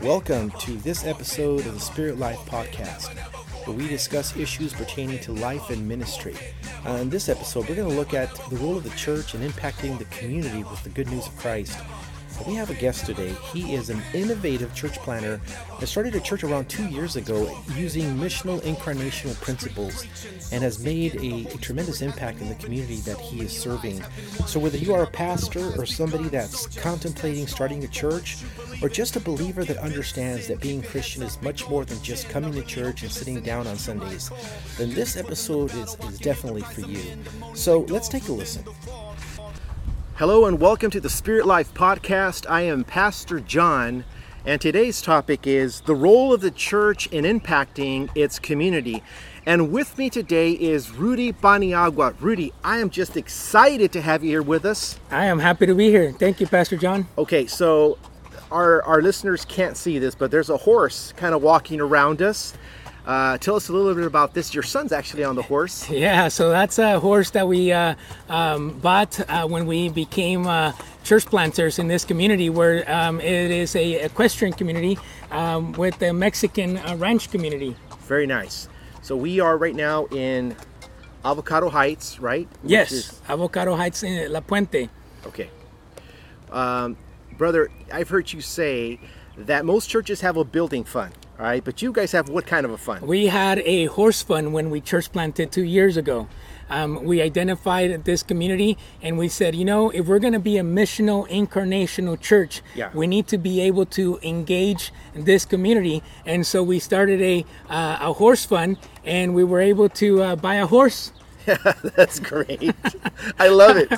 Welcome to this episode of the Spirit Life Podcast, where we discuss issues pertaining to life and ministry. Uh, in this episode, we're going to look at the role of the church in impacting the community with the good news of Christ. We have a guest today. He is an innovative church planter that started a church around two years ago using missional incarnational principles and has made a, a, tremendous impact in the community that he is serving. So, whether you are a pastor or somebody that's contemplating starting a church, or just a believer that understands that being Christian is much more than just coming to church and sitting down on Sundays, then this episode is, is definitely for you. So, let's take a listen. Hello and welcome to the Spirit Life Podcast. I am Pastor John, and today's topic is the role of the church in impacting its community. And with me today is Rudy Paniagua. Rudy, I am just excited to have you here with us. I am happy to be here. Thank you, Pastor John. Okay, so our, our listeners can't see this, but there's a horse kind of walking around us. Uh, tell us a little bit about this. Your son's actually on the horse. Yeah, so that's a horse that we uh, um, bought uh, when we became uh, church planters in this community, where um, it is a equestrian community um, with the Mexican uh, ranch community. Very nice. So we are right now in Avocado Heights, right? yes, is... Avocado Heights in La Puente. Okay. Um, brother, I've heard you say that most churches have a building fund. All right, but you guys have what kind of a fund? We had a horse fund when we church planted two years ago. Um, we identified this community and we said, you know, if we're going to be a missional, incarnational church, yeah. we need to be able to engage this community. And so we started a, uh, a horse fund and we were able to uh, buy a horse yeah, that's great. I love it.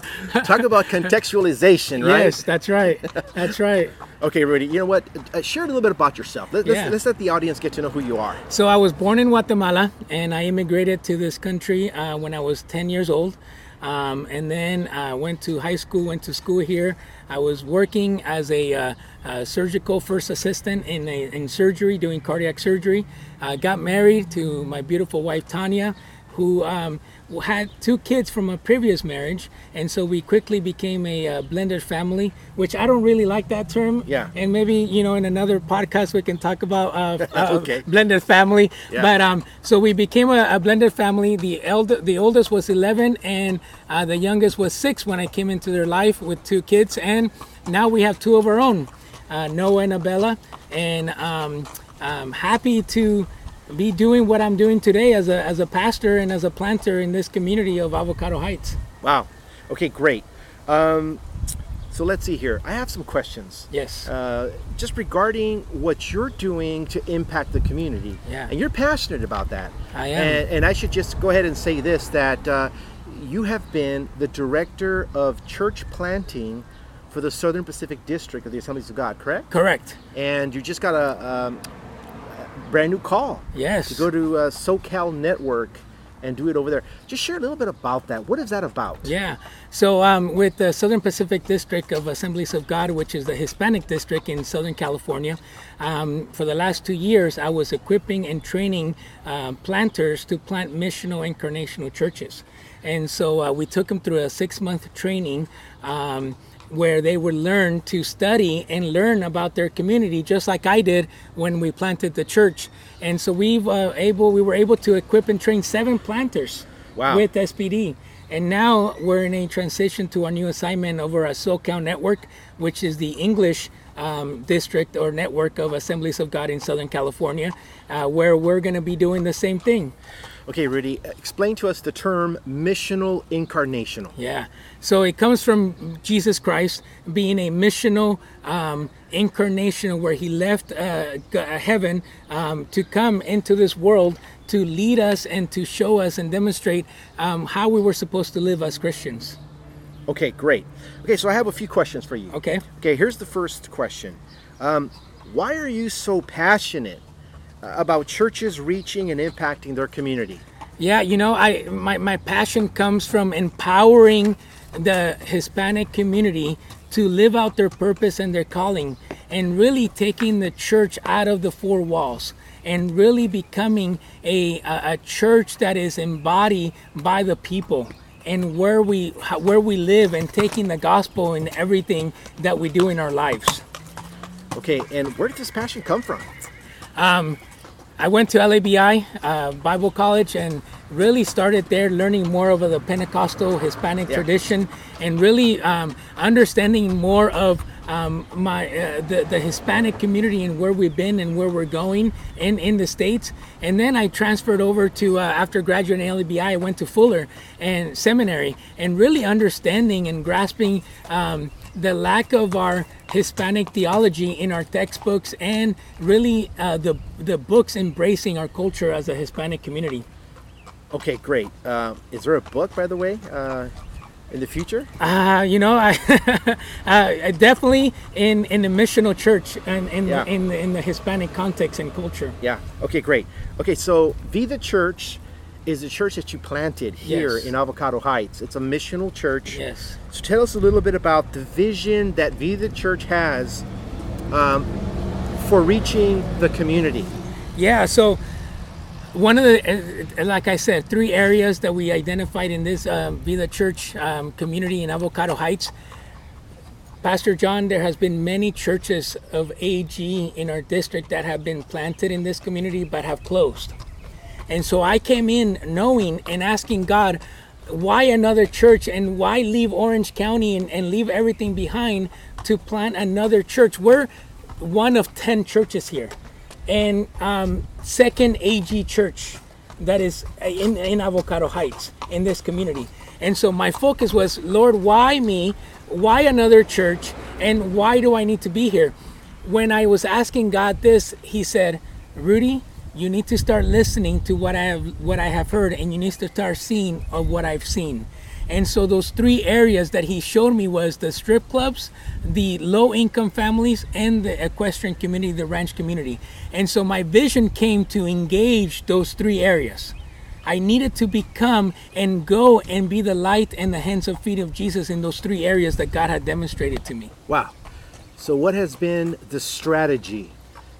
Talk about contextualization, right? Yes, that's right. That's right. okay, Rudy, you know what? Uh, share a little bit about yourself. Let, us yeah. let's let the audience get to know who you are. So, I was born in Guatemala and I immigrated to this country uh, when I was 10 years old. Um, and then I uh, went to high school, went to school here. I was working as a, uh, a surgical first assistant in, a, in surgery, doing cardiac surgery. I got married to my beautiful wife, Tanya who um, had two kids from a previous marriage, and so we quickly became a uh, blended family, which I don't really like that term. Yeah. And maybe you know in another podcast we can talk about uh, uh, okay. blended family. Yeah. But um, so we became a, a, blended family. The elder, the oldest was 11, and uh, the youngest was six when I came into their life with two kids, and now we have two of our own, uh, Noah and Abella, and um, I'm happy to be doing what I'm doing today as a, as a pastor and as a planter in this community of Avocado Heights. Wow. Okay, great. Um, so let's see here. I have some questions. Yes. Uh, just regarding what you're doing to impact the community. Yeah. And you're passionate about that. I am. And, and I should just go ahead and say this that uh, you have been the director of church planting for the Southern Pacific District of the Assemblies of God, correct? Correct. And you just got a, um, brand new call. Yes. To go to uh, SoCal Network and do it over there. Just share a little bit about that. What is that about? Yeah. So um, with the Southern Pacific District of Assemblies of God, which is the Hispanic district in Southern California, um, for the last two years, I was equipping and training uh, planters to plant missional incarnational churches. And so uh, we took them through a six-month training. Um, where they would learn to study and learn about their community, just like I did when we planted the church. And so we uh, able we were able to equip and train seven planters wow. with SPD. And now we're in a transition to our new assignment over a SoCal network, which is the English um, district or network of Assemblies of God in Southern California, uh, where we're going to be doing the same thing. Okay, Rudy, explain to us the term missional incarnational. Yeah, so it comes from Jesus Christ being a missional um, incarnational, where he left uh, heaven um, to come into this world to lead us and to show us and demonstrate um, how we were supposed to live as Christians. Okay, great. Okay, so I have a few questions for you. Okay. Okay, here's the first question. Um, why are you so passionate Uh, about churches reaching and impacting their community? Yeah, you know, I my, my passion comes from empowering the Hispanic community to live out their purpose and their calling and really taking the church out of the four walls and really becoming a, a, a church that is embodied by the people and where we where we live and taking the gospel in everything that we do in our lives. Okay, and where did this passion come from? Um, I went to LABI uh, Bible College and really started there learning more of the Pentecostal Hispanic Yeah. tradition and really um, understanding more of um, my uh, the, the Hispanic community and where we've been and where we're going in, in the States. And then I transferred over to, uh, after graduating LABI, I went to Fuller and seminary and really understanding and grasping um, the lack of our Hispanic theology in our textbooks and really uh, the, the books embracing our culture as a Hispanic community. Okay, great. Uh, is there a book, by the way, uh, in the future? Uh, you know, I uh, definitely in, in the missional church and in, Yeah. in, in the Hispanic context and culture. Yeah. Okay, great. Okay, so Be the Church is a church that you planted here Yes. in Avocado Heights. It's a missional church. Yes. So tell us a little bit about the vision that Be the Church has um, for reaching the community. Yeah, so one of the, uh, like I said, three areas that we identified in this um, Be the Church um, community in Avocado Heights. Pastor John, there has been many churches of AG in our district that have been planted in this community but have closed. And so I came in knowing and asking God, why another church and why leave Orange County and, and leave everything behind to plant another church? We're one of 10 churches here. And um, second AG church that is in, in Avocado Heights in this community. And so my focus was, Lord, why me? Why another church? And why do I need to be here? When I was asking God this, He said, Rudy, you need to start listening to what I have what I have heard, and you need to start seeing of what I've seen. And so those three areas that he showed me was the strip clubs, the low income families, and the equestrian community, the ranch community. And so my vision came to engage those three areas. I needed to become and go and be the light and the hands and feet of Jesus in those three areas that God had demonstrated to me. Wow. So, what has been the strategy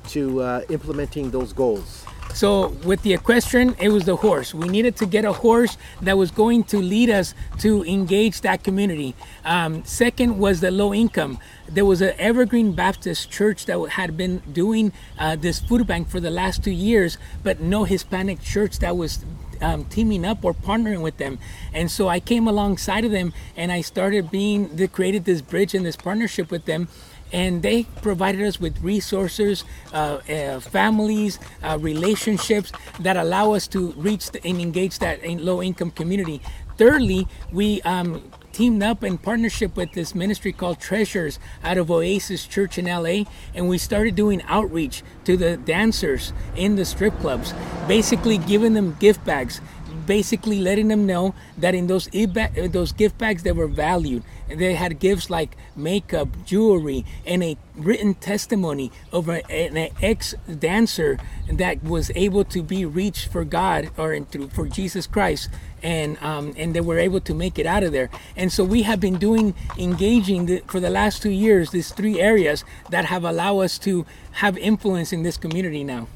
to uh, implementing those goals? So with the equestrian, it was the horse. We needed to get a horse that was going to lead us to engage that community. Um, second was the low income. There was an Evergreen Baptist church that had been doing uh, this food bank for the last two years, but no Hispanic church that was um, teaming up or partnering with them. And so I came alongside of them and I started being, they created this bridge and this partnership with them and they provided us with resources, uh, uh, families, uh, relationships that allow us to reach the, and engage that in low-income community. Thirdly, we um, teamed up in partnership with this ministry called Treasures out of Oasis Church in LA, and we started doing outreach to the dancers in the strip clubs, basically giving them gift bags basically letting them know that in those e-ba- those gift bags that were valued. They had gifts like makeup, jewelry, and a written testimony of an ex dancer that was able to be reached for God or through for Jesus Christ, and um, and they were able to make it out of there. And so we have been doing engaging the, for the last two years these three areas that have allowed us to have influence in this community now.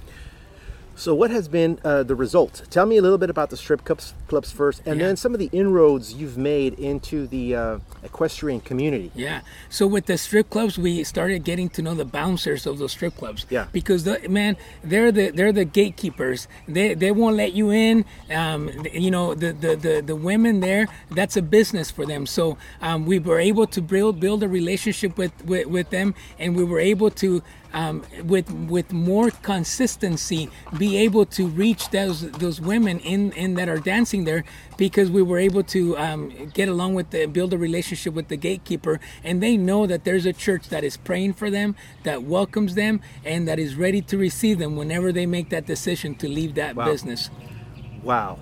So, what has been uh, the result? Tell me a little bit about the strip clubs, clubs first, and Yeah. then some of the inroads you've made into the uh, equestrian community. Yeah. So with the strip clubs, we started getting to know the bouncers of those strip clubs. Yeah. Because the man, they're the they're the gatekeepers. They they won't let you in. Um, you know the, the the the women there. That's a business for them. So um, we were able to build build a relationship with with, with them, and we were able to. Um, with with more consistency, be able to reach those those women in, in that are dancing there, because we were able to um, get along with the build a relationship with the gatekeeper, and they know that there's a church that is praying for them, that welcomes them, and that is ready to receive them whenever they make that decision to leave that Wow. business. Wow.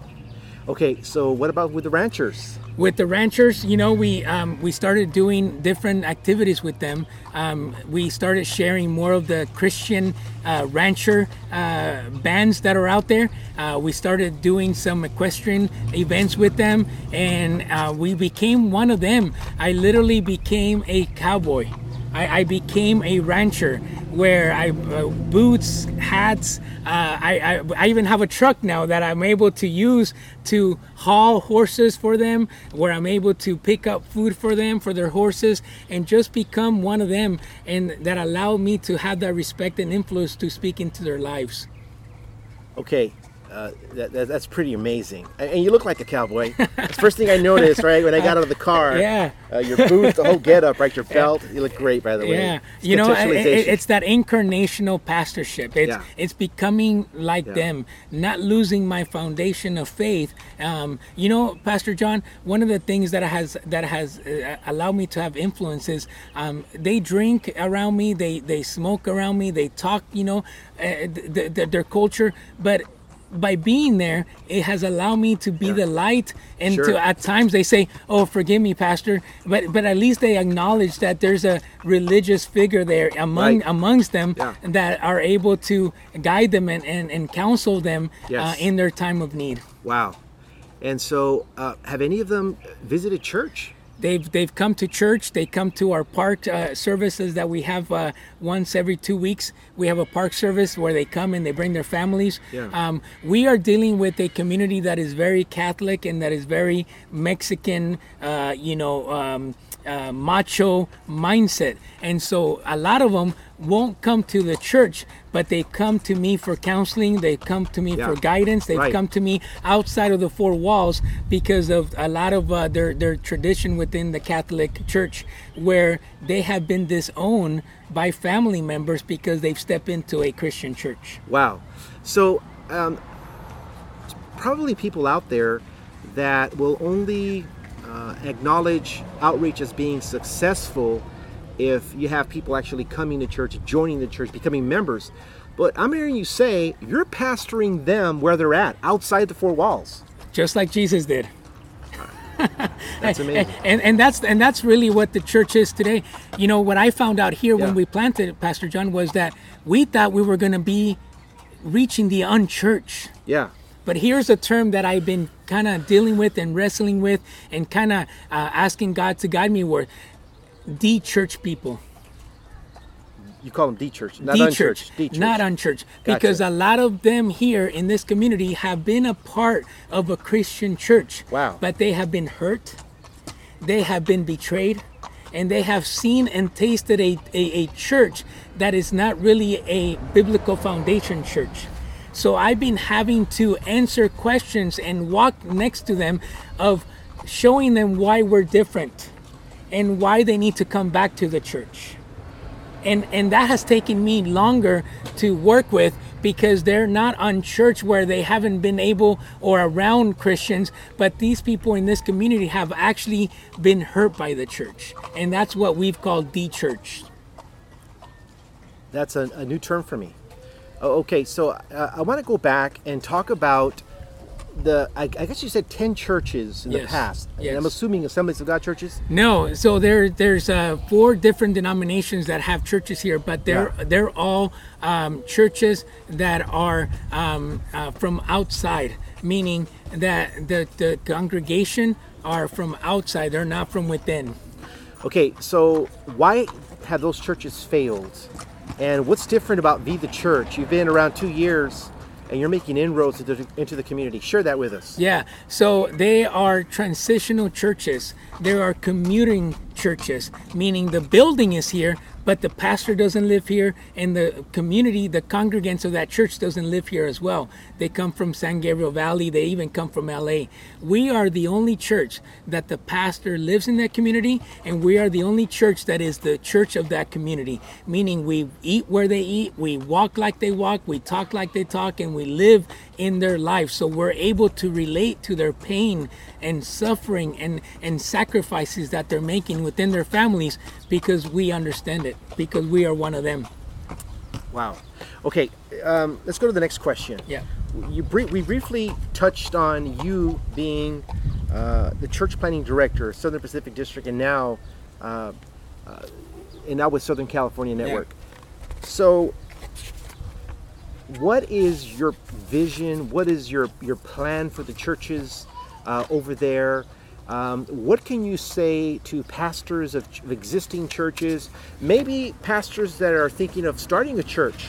Okay, so what about with the ranchers? With the ranchers, you know, we um, we started doing different activities with them. Um, we started sharing more of the Christian uh, rancher uh, bands that are out there. Uh, we started doing some equestrian events with them, and uh, we became one of them. I literally became a cowboy. I, I became a rancher. where I uh, boots, hats. Uh, I, I I even have a truck now that I'm able to use to haul horses for them, where I'm able to pick up food for them for their horses, and just become one of them, and that allow me to have that respect and influence to speak into their lives. Okay, uh, that, that, that's pretty amazing. And, you look like a cowboy. That's first thing I noticed, right, when I got out of the car. Yeah. Uh, your boots, the whole get up, right? Your belt. You look great, by the way. Yeah, It's you know, it- it- it's that incarnational pastorship. It's Yeah. it's becoming like Yeah. them, not losing my foundation of faith. Um, you know, Pastor John, one of the things that has that has uh, allowed me to have influence is um, they drink around me, they they smoke around me, they talk, you know, uh, th- th- their culture, but. By being there, it has allowed me to be the light, and Sure. to at times they say, "Oh, forgive me, Pastor," but but at least they acknowledge that there's a religious figure there among Right. amongst them Yeah. that are able to guide them and and, and counsel them uh, in their time of need. Wow. And so, uh, have any of them visited church? They've they've come to church. They come to our park uh, services that we have uh, once every two weeks. We have a park service where they come and they bring their families. Yeah. Um, we are dealing with a community that is very Catholic and that is very Mexican. Uh, you know. Um, uh, macho mindset, and so a lot of them won't come to the church, but they come to me for counseling. They come to me Yeah. for guidance. They've Right. come to me outside of the four walls because of a lot of uh, their their tradition within the Catholic Church, where they have been disowned by family members because they've stepped into a Christian church. Wow. So, um, probably people out there that will only uh, acknowledge outreach as being successful if you have people actually coming to church, joining the church, becoming members. But I'm hearing you say you're pastoring them where they're at, outside the four walls. just like Jesus did. That's amazing. And and that's and that's really what the church is today. You know what I found out here Yeah. when we planted Pastor John was that we thought we were going to be reaching the unchurched. Yeah. But here's a term that I've been kind of dealing with and wrestling with and kind of uh, asking God to guide me with. De church people. You call them D church, not De unchurched. church, D-church. not unchurched, because a lot of them here in this community have been a part of a Christian church. Wow. But they have been hurt, they have been betrayed, and they have seen and tasted a, a, a church that is not really a biblical foundation church. So I've been having to answer questions and walk next to them of showing them why we're different and why they need to come back to the church. And and that has taken me longer to work with because they're not on church where they haven't been able or around Christians but these people in this community have actually been hurt by the church. And that's what we've called the church. That's a, a new term for me. Oh, okay, so uh, I want to go back and talk about the. I, I guess you said ten churches in the Yes, past. And yes. I'm assuming Assemblies of God churches. No, so there there's uh, four different denominations that have churches here, but they're Yeah. they're all um, churches that are um, uh, from outside, meaning that the the congregation are from outside; they're not from within. Okay, so why have those churches failed? And what's different about Be the Church? You've been around two years, and you're making inroads into, the community. Share that with us. Yeah, so they are transitional churches. There are commuting churches, meaning the building is here, but the pastor doesn't live here, and the community, the congregants of that church, doesn't live here as well. They come from San Gabriel Valley. They even come from LA. We are the only church that the pastor lives in that community, and we are the only church that is the church of that community. Meaning, we eat where they eat, we walk like they walk, we talk like they talk, and we live in their life. So we're able to relate to their pain and suffering and and sacrifices that they're making within their families because we understand it because we are one of them. Wow. Okay, um, let's go to the next question. Yeah. You bri- we briefly touched on you being uh, the church planting director, Southern Pacific District, and now, uh, uh, and now with Southern California Network. So, what is your vision? What is your your plan for the churches uh, over there? Um, what can you say to pastors of, ch- of existing churches, maybe pastors that are thinking of starting a church?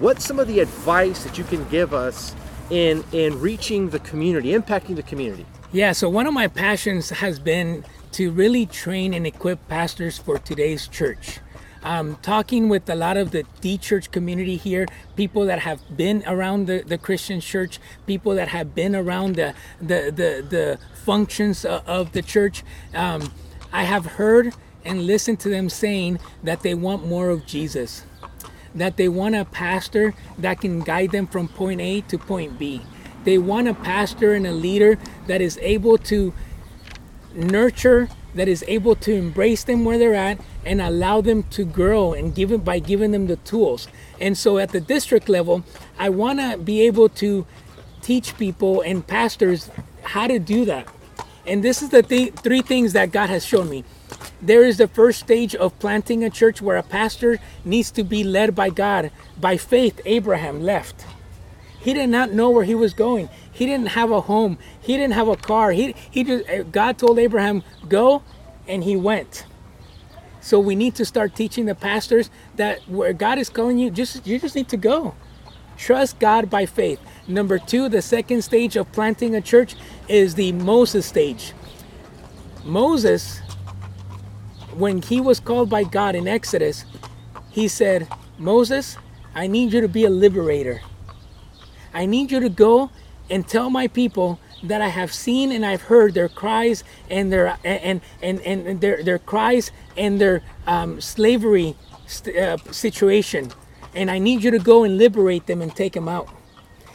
What's some of the advice that you can give us in in reaching the community, impacting the community? Yeah, so one of my passions has been to really train and equip pastors for today's church. Um, talking with a lot of the D church community here, people that have been around the, the Christian church, people that have been around the the the, the functions of, the church, um, I have heard and listened to them saying that they want more of Jesus, that they want a pastor that can guide them from point A to point B. They want a pastor and a leader that is able to nurture that is able to embrace them where they're at and allow them to grow and give it by giving them the tools. And so at the district level, I want to be able to teach people and pastors how to do that. And this is the th- three things that God has shown me. There is the first stage of planting a church where a pastor needs to be led by God. By faith, Abraham left. He did not know where he was going. He didn't have a home. He didn't have a car. He, he just, uh, God told Abraham, go, and he went. So we need to start teaching the pastors that where God is calling you, just you just need to go. Trust God by faith. Number two, the second stage of planting a church is the Moses stage. Moses, when he was called by God in Exodus, he said, Moses, I need you to be a liberator. I need you to go and tell my people that I have seen and I've heard their cries and their and and and their their cries and their um, slavery st- uh, situation, and I need you to go and liberate them and take them out.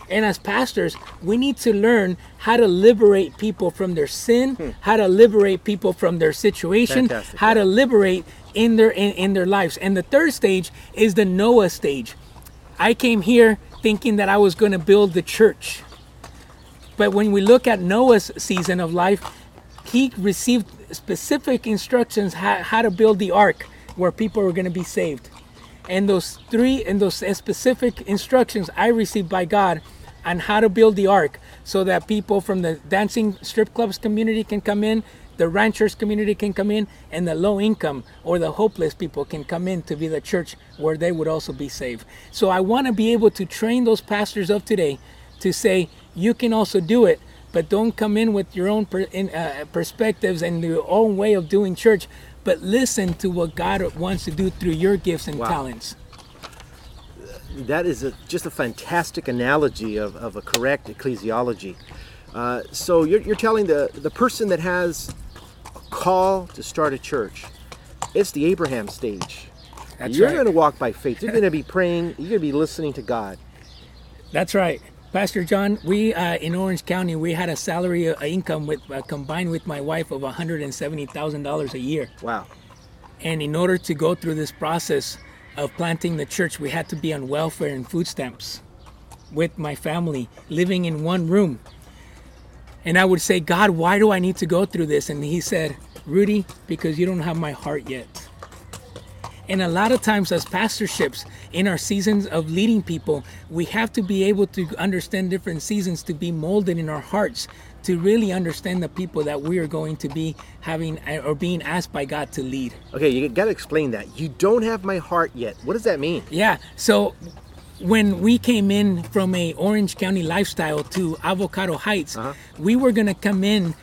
And as pastors, we need to learn how to liberate people from their sin, how to liberate people from their situation, Fantastic, how to liberate in their in, in their lives. And the third stage is the Noah stage. I came here thinking that I was going to build the church. But when we look at Noah's season of life, he received specific instructions how, how to build the ark where people were going to be saved. And those three and those specific instructions I received by God on how to build the ark so that people from the dancing strip clubs community can come in, the ranchers community can come in, and the low income or the hopeless people can come in to be the church where they would also be saved. So I want to be able to train those pastors of today to say, you can also do it, but don't come in with your own per, in, uh, perspectives and your own way of doing church, but listen to what God wants to do through your gifts and Wow. talents. That is a, just a fantastic analogy of, of a correct ecclesiology. Uh, so you're, you're telling the, the person that has call to start a church, it's the Abraham stage. That's you're right. going to walk by faith. You're going to be praying. You're going to be listening to God. That's right. Pastor John, we uh, in Orange County, we had a salary uh, income with uh, combined with my wife of $170,000 a year. Wow. And in order to go through this process of planting the church, we had to be on welfare and food stamps with my family, living in one room. And I would say, God, why do I need to go through this? And he said, Rudy, because you don't have my heart yet. And a lot of times, as pastorships, in our seasons of leading people, we have to be able to understand different seasons to be molded in our hearts to really understand the people that we are going to be having eh, or being asked by God to lead. Okay, you got to explain that. You don't have my heart yet. What does that mean? Yeah. So when we came in from a Orange County lifestyle to Avocado Heights, uh-huh. we were gonna come in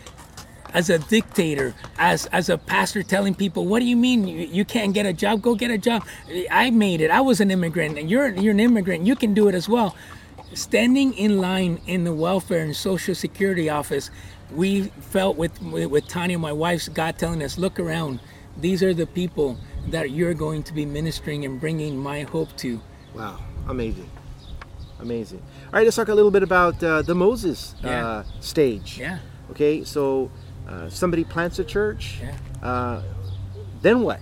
as a dictator, as as a pastor telling people, "What do you mean you, you can't get a job? Go get a job." I made it. I was an immigrant, and you're you're an immigrant. You can do it as well. Standing in line in the welfare and social security office, we felt with with, with Tanya, my wife's God telling us, "Look around. These are the people that you're going to be ministering and bringing my hope to." Wow, amazing, amazing. All right, let's talk a little bit about uh, the Moses Yeah. uh, stage. Yeah. Okay, so uh, somebody plants a church. Yeah. Uh, then what?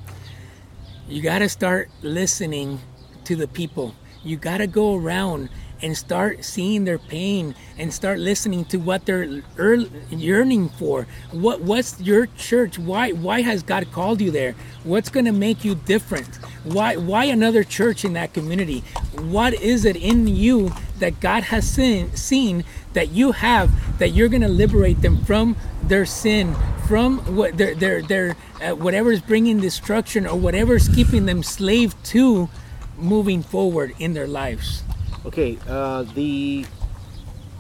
You got to start listening to the people. You got to go around and start seeing their pain and start listening to what they're ear- yearning for. What what's your church? Why why has God called you there? What's going to make you different? Why why another church in that community? What is it in you that God has seen, seen that you have that you're going to liberate them from their sin, from what they're they're, they're uh, whatever's bringing destruction or whatever is keeping them slave to moving forward in their lives. Okay, uh, the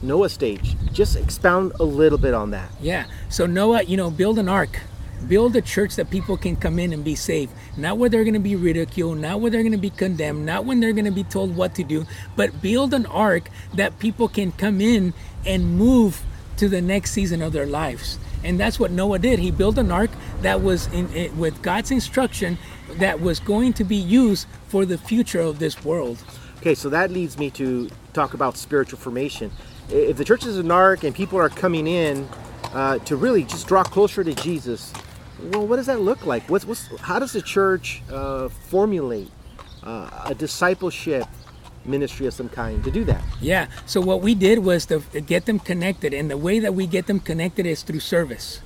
Noah stage. Just expound a little bit on that. Yeah. So Noah, you know, build an ark. Build a church that people can come in and be saved. Not where they're going to be ridiculed, not where they're going to be condemned, not when they're going to be told what to do, but build an ark that people can come in and move to the next season of their lives. And that's what Noah did. He built an ark that was in, in with God's instruction that was going to be used for the future of this world. Okay, so that leads me to talk about spiritual formation. If the church is an ark and people are coming in uh, to really just draw closer to Jesus, well, what does that look like? What's, what's how does the church uh, formulate uh, a discipleship ministry of some kind to do that? Yeah. So what we did was to get them connected, and the way that we get them connected is through service.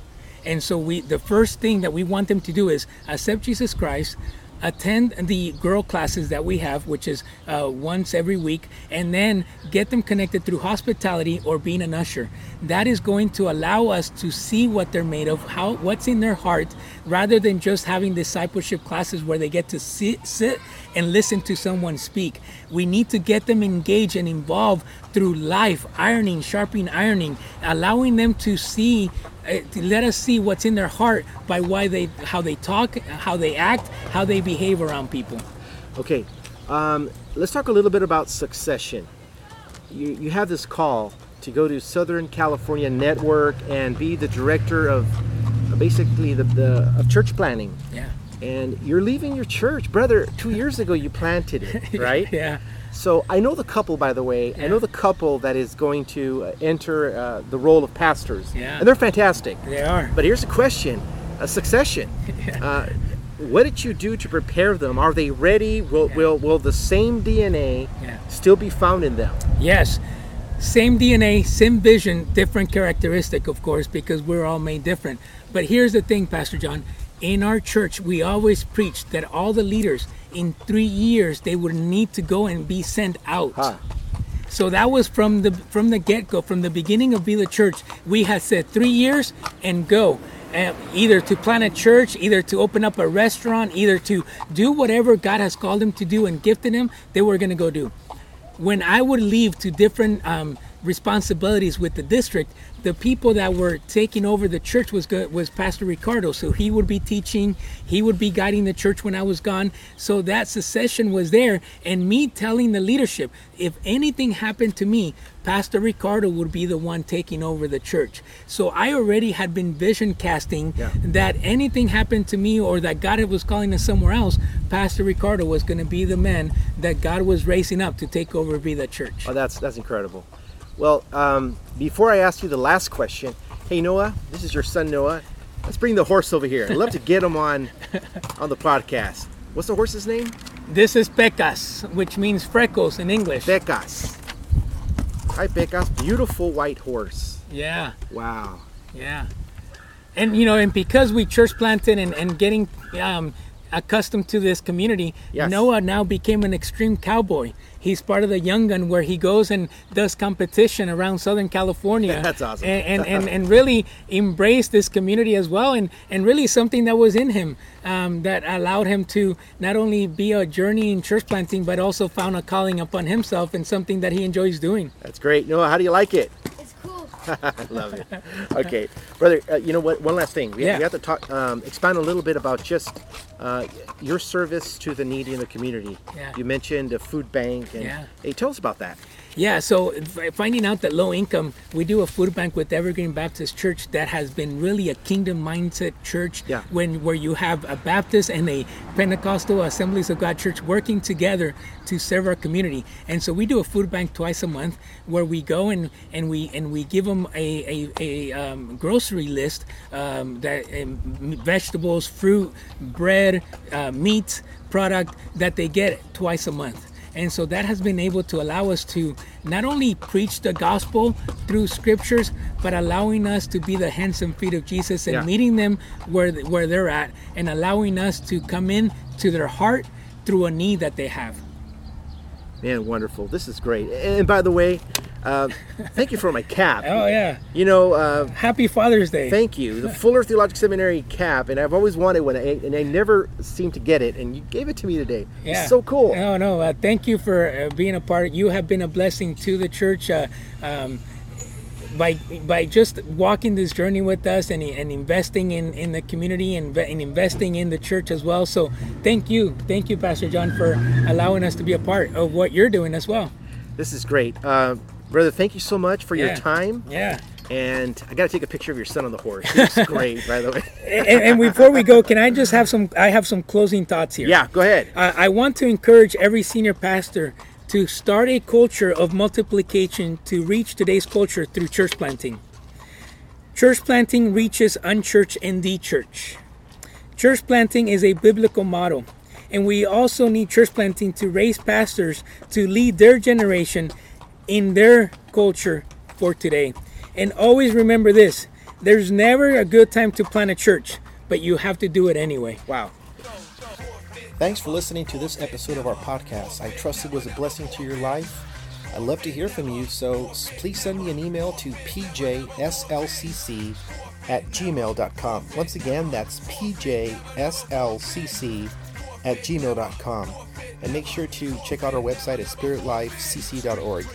And so we, the first thing that we want them to do is accept Jesus Christ, attend the girl classes that we have, which is uh, once every week, and then get them connected through hospitality or being an usher. That is going to allow us to see what they're made of, how what's in their heart, rather than just having discipleship classes where they get to sit, sit and listen to someone speak. We need to get them engaged and involved through life, ironing, sharpening, ironing, allowing them to see uh, to let us see what's in their heart by why they how they talk how they act how they behave around people. Okay um, let's talk a little bit about succession. You, you have this call to go to southern california network and be the director of basically the, the of church planting. Yeah. And you're leaving your church. Brother two years ago you planted it right? Yeah so I know the couple, by the way. Yeah. I know the couple that is going to uh, enter uh, the role of pastors. Yeah. And they're fantastic. they are But here's a question: a succession. Yeah. Uh, what did you do to prepare them? Are they ready? Will Yeah. will will the same DNA still be found in them? yes same dna same vision different characteristic of course because we're all made different but here's the thing pastor john in our church we always preached that all the leaders in three years they would need to go and be sent out Huh. So that was from the from the get go, from the beginning of Be the Church. We had said three years and go, uh, either to plant a church, either to open up a restaurant, either to do whatever God has called them to do and gifted them. They were going to go do. When I would leave to different um, responsibilities with the district, the people that were taking over the church was good, was Pastor Ricardo. So he would be teaching, he would be guiding the church when I was gone. So that succession was there, and me telling the leadership, if anything happened to me, Pastor Ricardo would be the one taking over the church. So I already had been vision casting Yeah. that anything happened to me or that God was calling us somewhere else, Pastor Ricardo was going to be the man that God was raising up to take over be the church. Oh, that's that's incredible. Well, um, before I ask you the last question, hey Noah, this is your son Noah. Let's bring the horse over here. I'd love to get him on on the podcast. What's the horse's name? This is Pecas, which means freckles in English. Pecas. Hi, Pecas. Beautiful white horse. yeah, Wow. yeah. And you know, and because we church planted and, and getting um, accustomed to this community, Yes. Noah now became an extreme cowboy. He's part of the Young Gun where he goes and does competition around Southern California. That's awesome. And, and, and, and really embrace this community as well. And, and really something that was in him um, that allowed him to not only be a journey in church planting, but also found a calling upon himself and something that he enjoys doing. That's great. Noah, how do you like it? I love it. Okay, brother. Uh, you know what? One last thing. We, Yeah. we have to talk, um, expand a little bit about just uh, your service to the needy in the community. Yeah. You mentioned a food bank, and Yeah. hey, tell us about that. Yeah, so finding out that low income, we do a food bank with Evergreen Baptist Church that has been really a kingdom mindset church. Yeah. When where you have a Baptist and a Pentecostal Assemblies of God church working together to serve our community. And so we do a food bank twice a month where we go and, and we and we give them a a, a um, grocery list um, that um, vegetables, fruit, bread, uh, meat product that they get twice a month. And so that has been able to allow us to not only preach the gospel through scriptures, but allowing us to be the hands and feet of Jesus and Yeah. meeting them where where they're at, and allowing us to come in to their heart through a need that they have. Man, wonderful. This is great. And by the way, Uh, thank you for my cap. Oh yeah. You know, uh, Happy Father's Day. thank you. The Fuller Theological Seminary cap, and I've always wanted one, and I never seem to get it, and you gave it to me today. Yeah. It's so cool. No, no. Uh, thank you for uh, being a part. You have been a blessing to the church. Uh, um, by by just walking this journey with us and, and investing in, in the community and, and investing in the church as well. So thank you, thank you, Pastor John, for allowing us to be a part of what you're doing as well. This is great. Uh, brother, thank you so much for your time. Yeah. And I got to take a picture of your son on the horse. It's great, by the way. and, and before we go, can I just have some? I have some closing thoughts here. Yeah, go ahead. I I want to encourage every senior pastor to start a culture of multiplication to reach today's culture through church planting. Church planting reaches unchurched and the church. Church planting is a biblical model, and we also need church planting to raise pastors to lead their generation in their culture for today. And always remember this there's never a good time to plant a church, but you have to do it anyway. Wow. Thanks for listening to this episode of our podcast. I trust it was a blessing to your life. I'd love to hear from you, so please send me an email to pjslcc at gmail.com. Once again, that's pjslcc at gmail.com. And make sure to check out our website at spiritlifecc.org.